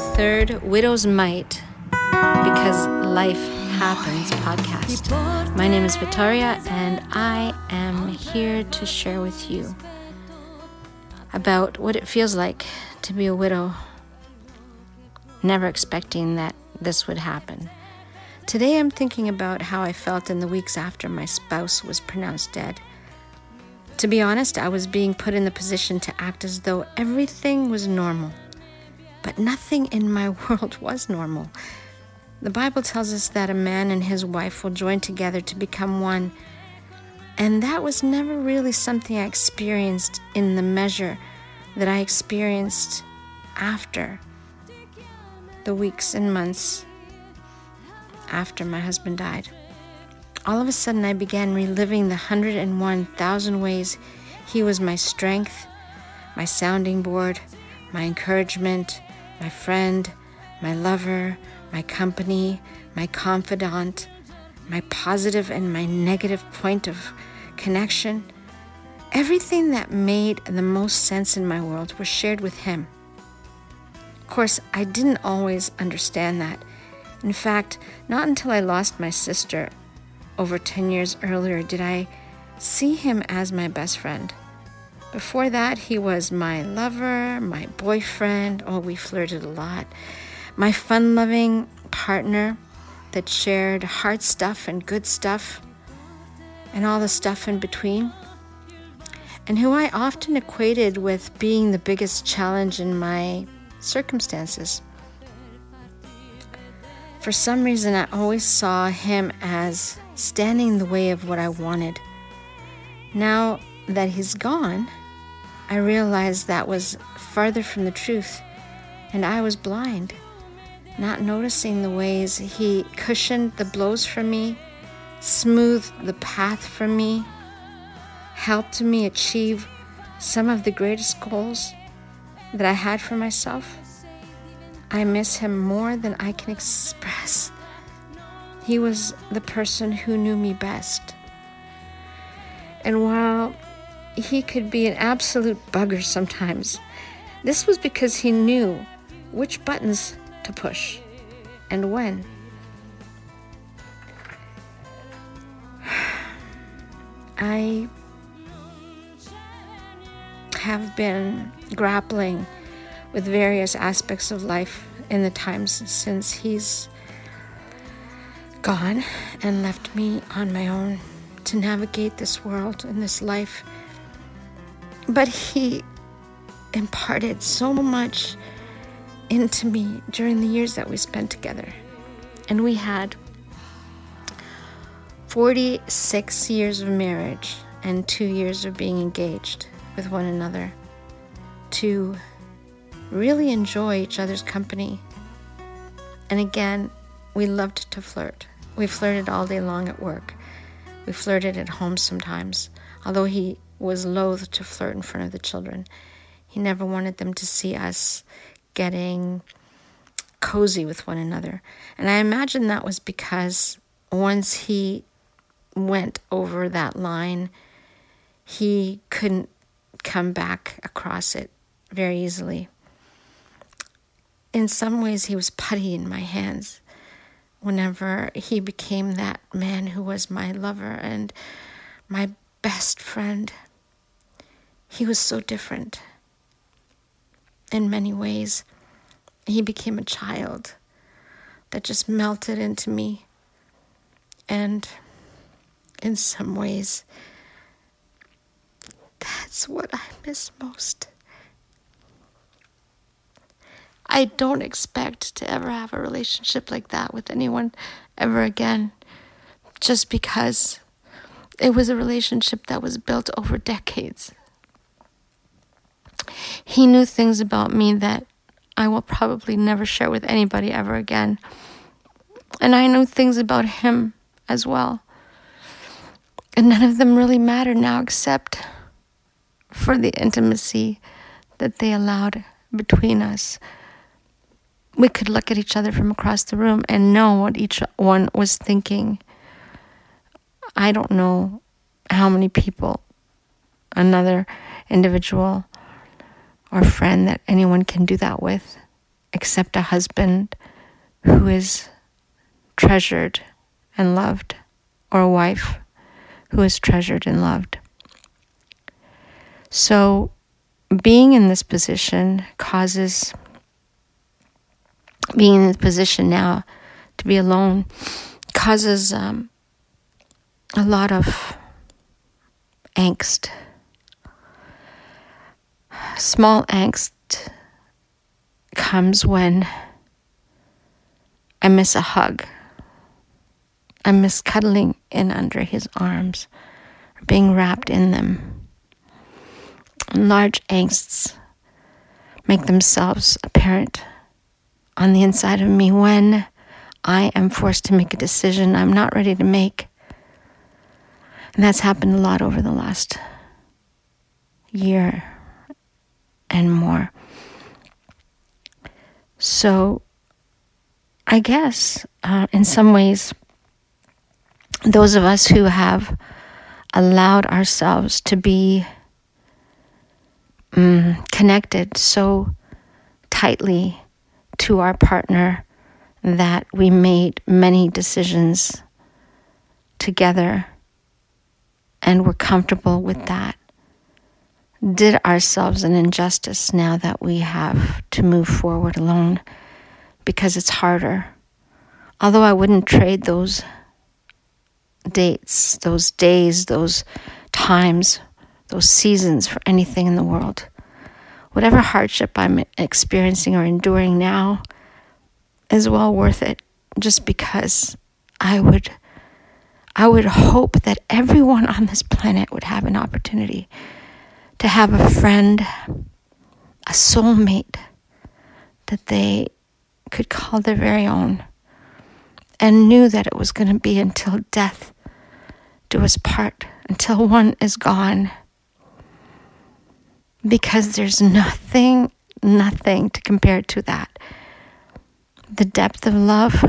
third Widow's Might Because Life Happens podcast. My name is Victoria, and I am here to share with you about what it feels like to be a widow, never expecting that this would happen. Today, I'm thinking about how I felt in the weeks after my spouse was pronounced dead. To be honest, I was being put in the position to act as though everything was normal. But nothing in my world was normal. The Bible tells us that a man and his wife will join together to become one. And that was never really something I experienced in the measure that I experienced after the weeks and months after my husband died. All of a sudden, I began reliving the 101,000 ways he was my strength, my sounding board, my encouragement, my friend, my lover, my company, my confidant, my positive and my negative point of connection. Everything that made the most sense in my world was shared with him. Of course, I didn't always understand that. In fact, not until I lost my sister over 10 years earlier did I see him as my best friend. Before that, he was my lover, my boyfriend. Oh, we flirted a lot. My fun loving partner that shared hard stuff and good stuff and all the stuff in between. And who I often equated with being the biggest challenge in my circumstances. For some reason, I always saw him as standing in the way of what I wanted. Now that he's gone, I realized that was farther from the truth, and I was blind, not noticing the ways he cushioned the blows for me, smoothed the path for me, helped me achieve some of the greatest goals that I had for myself. I miss him more than I can express. He was the person who knew me best. And while he could be an absolute bugger sometimes. This was because he knew which buttons to push and when. I have been grappling with various aspects of life in the times since he's gone and left me on my own to navigate this world and this life but he imparted so much into me during the years that we spent together. And we had 46 years of marriage and two years of being engaged with one another to really enjoy each other's company. And again, we loved to flirt. We flirted all day long at work. We flirted at home sometimes, although he was loath to flirt in front of the children. He never wanted them to see us getting cozy with one another. And I imagine that was because once he went over that line, he couldn't come back across it very easily. In some ways, he was putty in my hands whenever he became that man who was my lover and my best friend. He was so different in many ways. He became a child that just melted into me. And in some ways, that's what I miss most. I don't expect to ever have a relationship like that with anyone ever again, just because it was a relationship that was built over decades. He knew things about me that I will probably never share with anybody ever again. And I knew things about him as well. And none of them really matter now except for the intimacy that they allowed between us. We could look at each other from across the room and know what each one was thinking. I don't know how many people another individual or friend that anyone can do that with. except a husband who is treasured and loved, or a wife who is treasured and loved. So, being in this position causes, being in the position now to be alone causes um, a lot of angst. Small angst comes when I miss a hug. I miss cuddling in under his arms, being wrapped in them. Large angsts make themselves apparent on the inside of me when I am forced to make a decision I'm not ready to make. And that's happened a lot over the last year and more. So, I guess uh, in some ways, those of us who have allowed ourselves to be um, connected so tightly to our partner that we made many decisions together and were comfortable with that did ourselves an injustice now that we have to move forward alone because it's harder. Although I wouldn't trade those dates, those days, those times, those seasons for anything in the world. Whatever hardship I'm experiencing or enduring now is well worth it just because I would I would hope that everyone on this planet would have an opportunity to have a friend, a soulmate that they could call their very own and knew that it was going to be until death do us part, until one is gone. Because there's nothing, nothing to compare to that. The depth of love.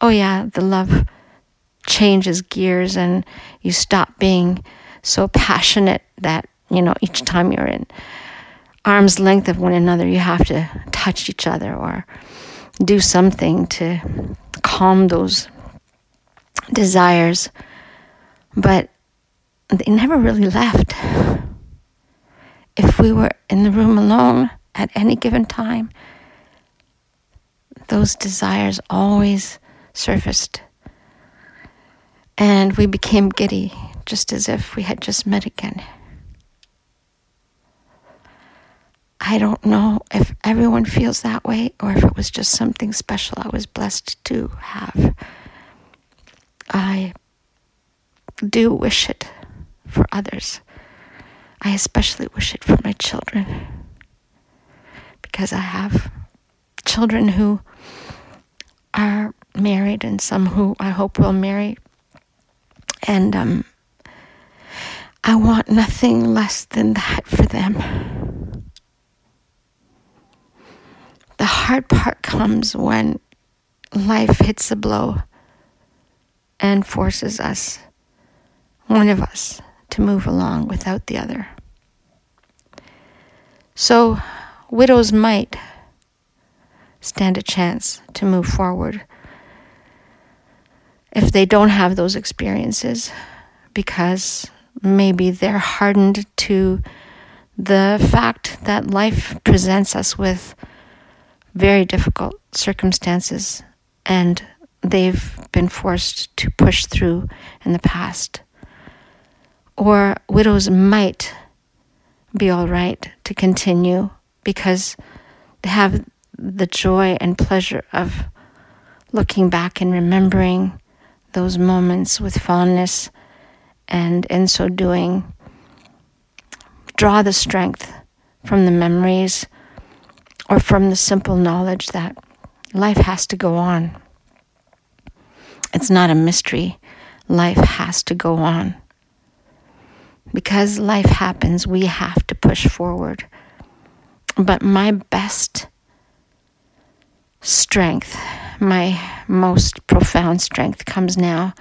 Oh, yeah, the love changes gears and you stop being so passionate that you know, each time you're in arm's length of one another, you have to touch each other or do something to calm those desires. But they never really left. If we were in the room alone at any given time, those desires always surfaced. And we became giddy, just as if we had just met again. I don't know if everyone feels that way or if it was just something special I was blessed to have. I do wish it for others. I especially wish it for my children because I have children who are married and some who I hope will marry. And um, I want nothing less than that for them. The hard part comes when life hits a blow and forces us, one of us, to move along without the other. So, widows might stand a chance to move forward if they don't have those experiences because maybe they're hardened to the fact that life presents us with very difficult circumstances and they've been forced to push through in the past. Or widows might be all right to continue because they have the joy and pleasure of looking back and remembering those moments with fondness, and in so doing, draw the strength from the memories or from the simple knowledge that life has to go on. It's not a mystery. Life has to go on. Because life happens, we have to push forward. But my best strength, my most profound strength, comes now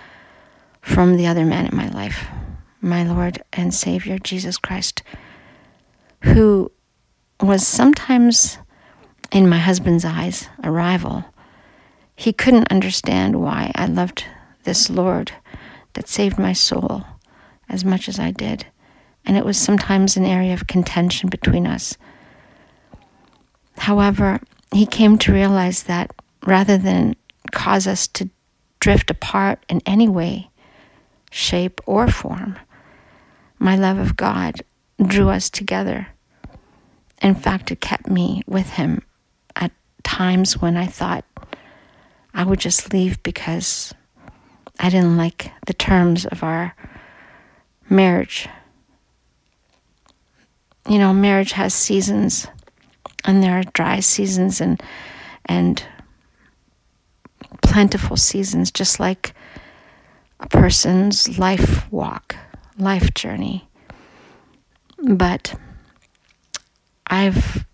from the other man in my life, my Lord and Savior, Jesus Christ, who was sometimes in my husband's eyes, a rival. He couldn't understand why I loved this Lord that saved my soul as much as I did. And it was sometimes an area of contention between us. However, he came to realize that rather than cause us to drift apart in any way, shape, or form, my love of God drew us together. In fact, it kept me with him times when I thought I would just leave because I didn't like the terms of our marriage. You know, marriage has seasons, and there are dry seasons and and plentiful seasons, just like a person's life walk, life journey. But I've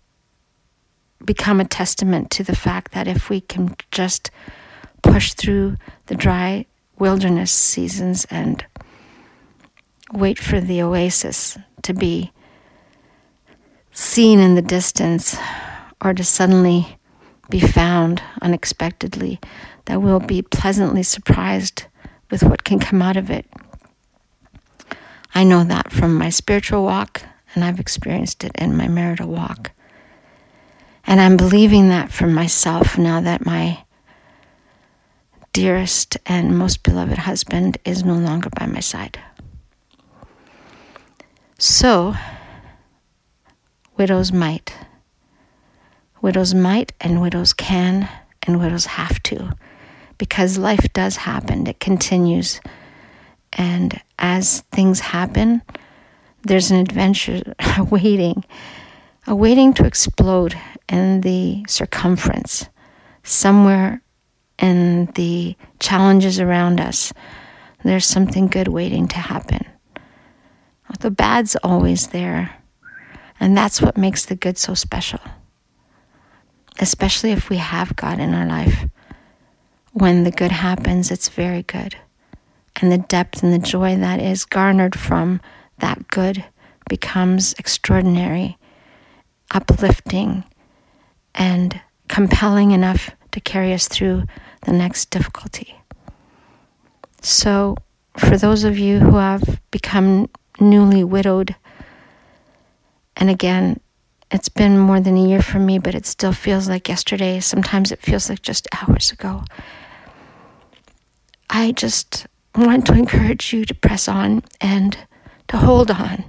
become a testament to the fact that if we can just push through the dry wilderness seasons and wait for the oasis to be seen in the distance or to suddenly be found unexpectedly, that we'll be pleasantly surprised with what can come out of it. I know that from my spiritual walk, and I've experienced it in my marital walk. And I'm believing that for myself now that my dearest and most beloved husband is no longer by my side. So, widows might. Widows might, and widows can, and widows have to, because life does happen, it continues. And as things happen, there's an adventure awaiting, awaiting to explode in the circumference, somewhere in the challenges around us. There's something good waiting to happen. The bad's always there, and that's what makes the good so special. Especially if we have God in our life. When the good happens, it's very good. And the depth and the joy that is garnered from that good becomes extraordinary, uplifting, and compelling enough to carry us through the next difficulty. So, for those of you who have become newly widowed, and again, it's been more than a year for me, but it still feels like yesterday. Sometimes it feels like just hours ago. I just want to encourage you to press on and to hold on,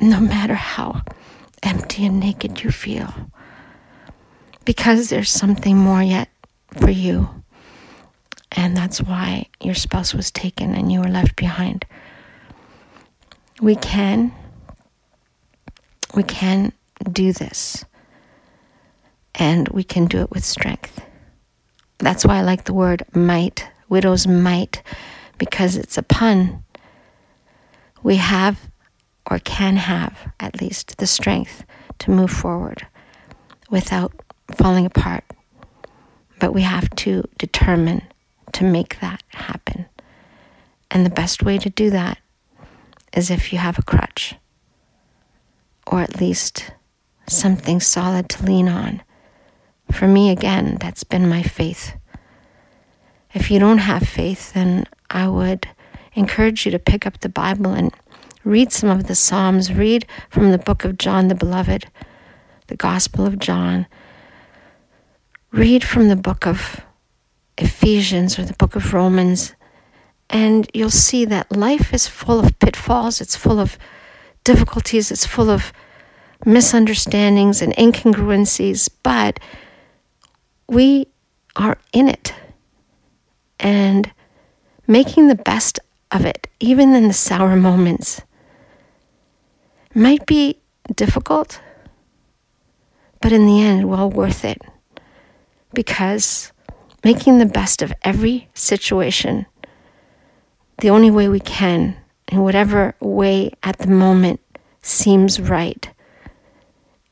no matter how empty and naked you feel, because there's something more yet for you. And that's why your spouse was taken and you were left behind. We can, we can do this. And we can do it with strength. That's why I like the word might, widow's might, because it's a pun. We have, or can have at least, the strength to move forward without falling apart. But we have to determine to make that happen. And the best way to do that is if you have a crutch, or at least something solid to lean on. For me, again, that's been my faith. If you don't have faith, then I would encourage you to pick up the Bible and read some of the Psalms. Read from the book of John the Beloved, the Gospel of John. Read from the book of Ephesians or the book of Romans and you'll see that life is full of pitfalls, it's full of difficulties, it's full of misunderstandings and incongruencies, but we are in it. And making the best of it, even in the sour moments, might be difficult, but in the end, well worth it because making the best of every situation the only way we can, in whatever way at the moment seems right,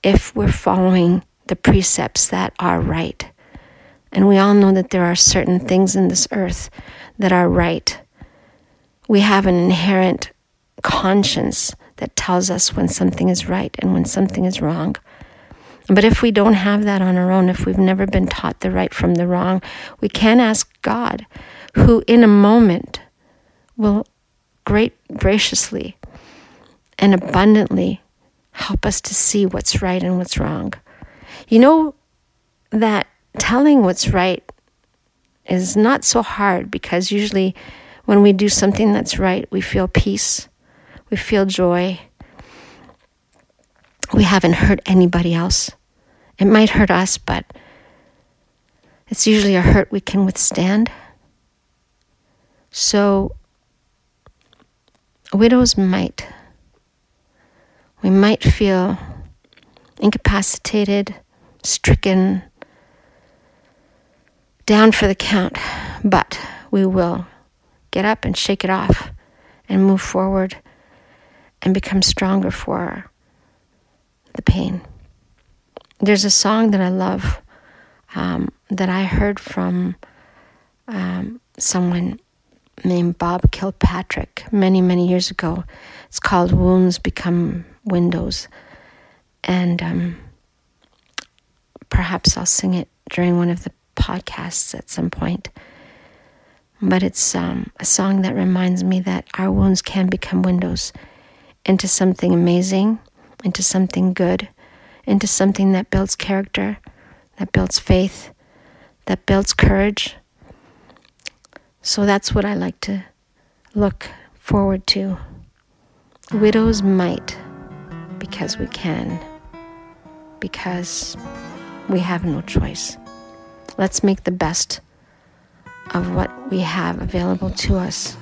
if we're following the precepts that are right. And we all know that there are certain things in this earth that are right. We have an inherent conscience that tells us when something is right and when something is wrong. But if we don't have that on our own, if we've never been taught the right from the wrong, we can ask God, who in a moment will great graciously and abundantly help us to see what's right and what's wrong. You know that telling what's right is not so hard because usually when we do something that's right, we feel peace, we feel joy. We haven't hurt anybody else. It might hurt us, but it's usually a hurt we can withstand. So, widows might. We might feel incapacitated, stricken, down for the count, but we will get up and shake it off and move forward and become stronger for the pain. There's a song that I love um, that I heard from um, someone named Bob Kilpatrick many, many years ago. It's called Wounds Become Windows. And um, perhaps I'll sing it during one of the podcasts at some point. But it's um, a song that reminds me that our wounds can become windows into something amazing, into something good, into something that builds character, that builds faith, that builds courage. So that's what I like to look forward to. Widows might because we can, because we have no choice. Let's make the best of what we have available to us.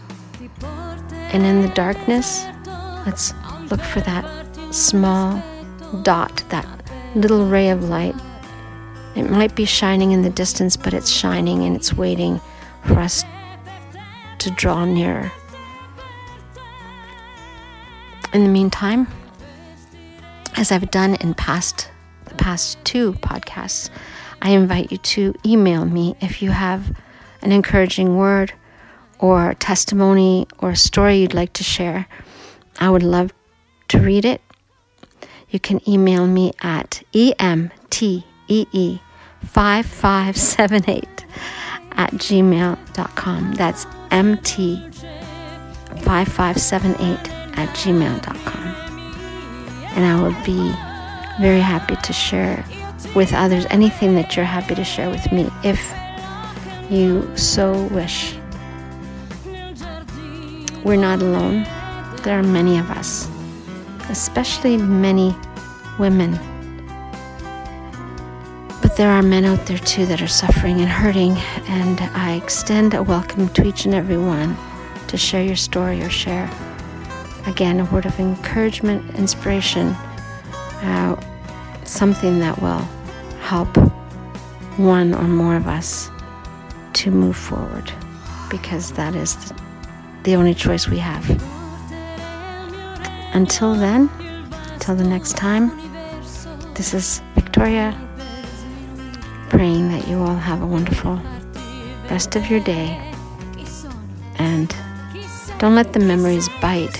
And in the darkness, let's look for that small dot, that little ray of light. It might be shining in the distance, but it's shining and it's waiting for us to draw nearer. In the meantime, as I've done in past the past two podcasts, I invite you to email me if you have an encouraging word or testimony or story you'd like to share. I would love to read it. You can email me at emtee5578 at gmail.com. That's mt5578 at gmail.com. And I will be very happy to share with others anything that you're happy to share with me if you so wish. We're not alone. There are many of us, especially many women. But there are men out there too that are suffering and hurting, and I extend a welcome to each and every one to share your story or share, again, a word of encouragement, inspiration, uh, something that will help one or more of us to move forward because that is the, the only choice we have. Until then, until the next time, this is Victoria praying that you all have a wonderful rest of your day and don't let the memories bite.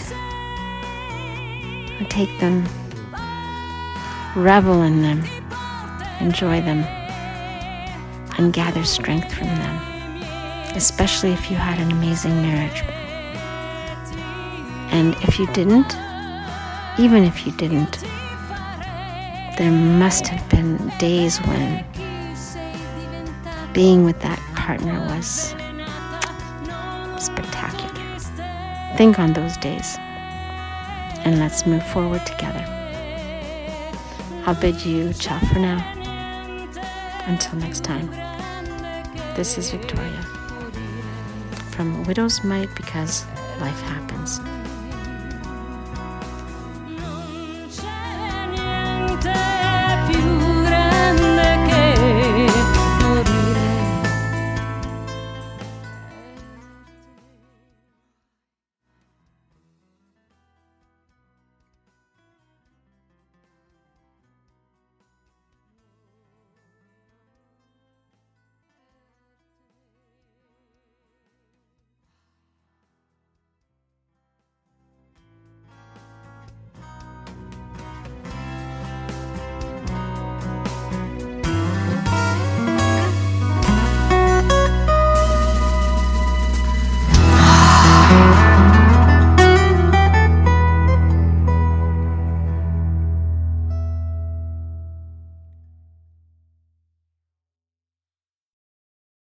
Take them, revel in them enjoy them, and gather strength from them, especially if you had an amazing marriage. And if you didn't, even if you didn't, there must have been days when being with that partner was spectacular. Think on those days and let's move forward together. I'll bid you ciao for now. Until next time, this is Victoria from Widow's Might because life happens.